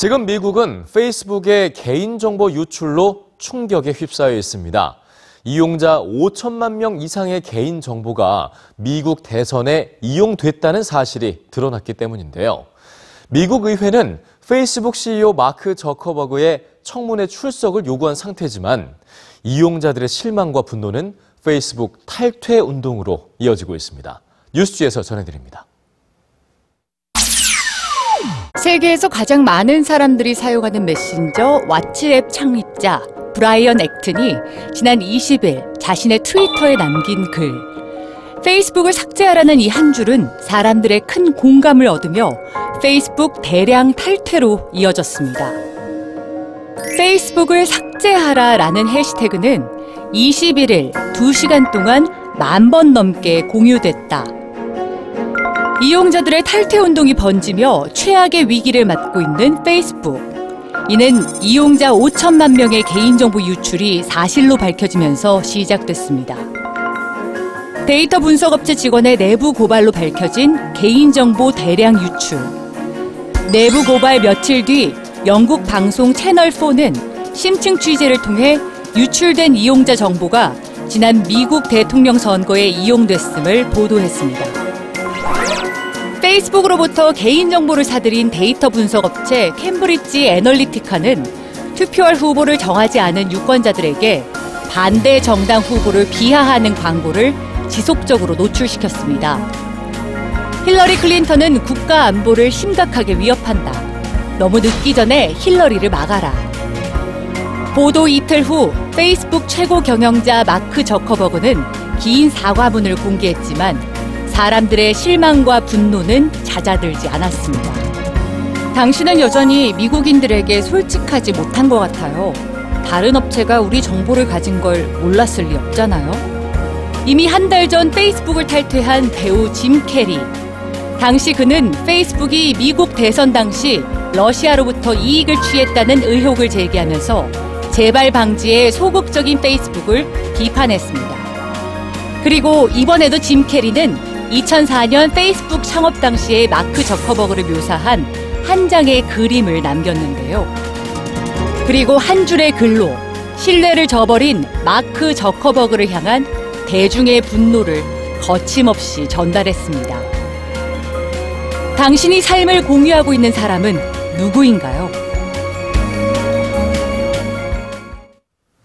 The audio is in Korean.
지금 미국은 페이스북의 개인정보 유출로 충격에 휩싸여 있습니다. 이용자 5천만 명 이상의 개인정보가 미국 대선에 이용됐다는 사실이 드러났기 때문인데요. 미국 의회는 페이스북 CEO 마크 저커버그의 청문회 출석을 요구한 상태지만 이용자들의 실망과 분노는 페이스북 탈퇴 운동으로 이어지고 있습니다. 뉴스지에서 전해드립니다. 세계에서 가장 많은 사람들이 사용하는 메신저 왓츠앱 창립자 브라이언 액튼이 지난 20일 자신의 트위터에 남긴 글. 페이스북을 삭제하라는 이 한 줄은 사람들의 큰 공감을 얻으며 페이스북 대량 탈퇴로 이어졌습니다. 페이스북을 삭제하라라는 해시태그는 21일 2시간 동안 만 번 넘게 공유됐다. 이용자들의 탈퇴 운동이 번지며 최악의 위기를 맞고 있는 페이스북. 이는 이용자 5천만 명의 개인정보 유출이 사실로 밝혀지면서 시작됐습니다. 데이터 분석업체 직원의 내부 고발로 밝혀진 개인정보 대량 유출. 내부 고발 며칠 뒤 영국 방송 채널4는 심층 취재를 통해 유출된 이용자 정보가 지난 미국 대통령 선거에 이용됐음을 보도했습니다. 페이스북으로부터 개인정보를 사들인 데이터 분석 업체 캠브리지 애널리티카는 투표할 후보를 정하지 않은 유권자들에게 반대 정당 후보를 비하하는 광고를 지속적으로 노출시켰습니다. 힐러리 클린턴은 국가 안보를 심각하게 위협한다. 너무 늦기 전에 힐러리를 막아라. 보도 이틀 후 페이스북 최고 경영자 마크 저커버그는 긴 사과문을 공개했지만 사람들의 실망과 분노는 잦아들지 않았습니다. 당신은 여전히 미국인들에게 솔직하지 못한 것 같아요. 다른 업체가 우리 정보를 가진 걸 몰랐을 리 없잖아요. 이미 한 달 전 페이스북을 탈퇴한 배우 짐 캐리. 당시 그는 페이스북이 미국 대선 당시 러시아로부터 이익을 취했다는 의혹을 제기하면서 재발 방지에 소극적인 페이스북을 비판했습니다. 그리고 이번에도 짐 캐리는 2004년 페이스북 창업 당시의 마크 저커버그를 묘사한 한 장의 그림을 남겼는데요. 그리고 한 줄의 글로 신뢰를 저버린 마크 저커버그를 향한 대중의 분노를 거침없이 전달했습니다. 당신이 삶을 공유하고 있는 사람은 누구인가요?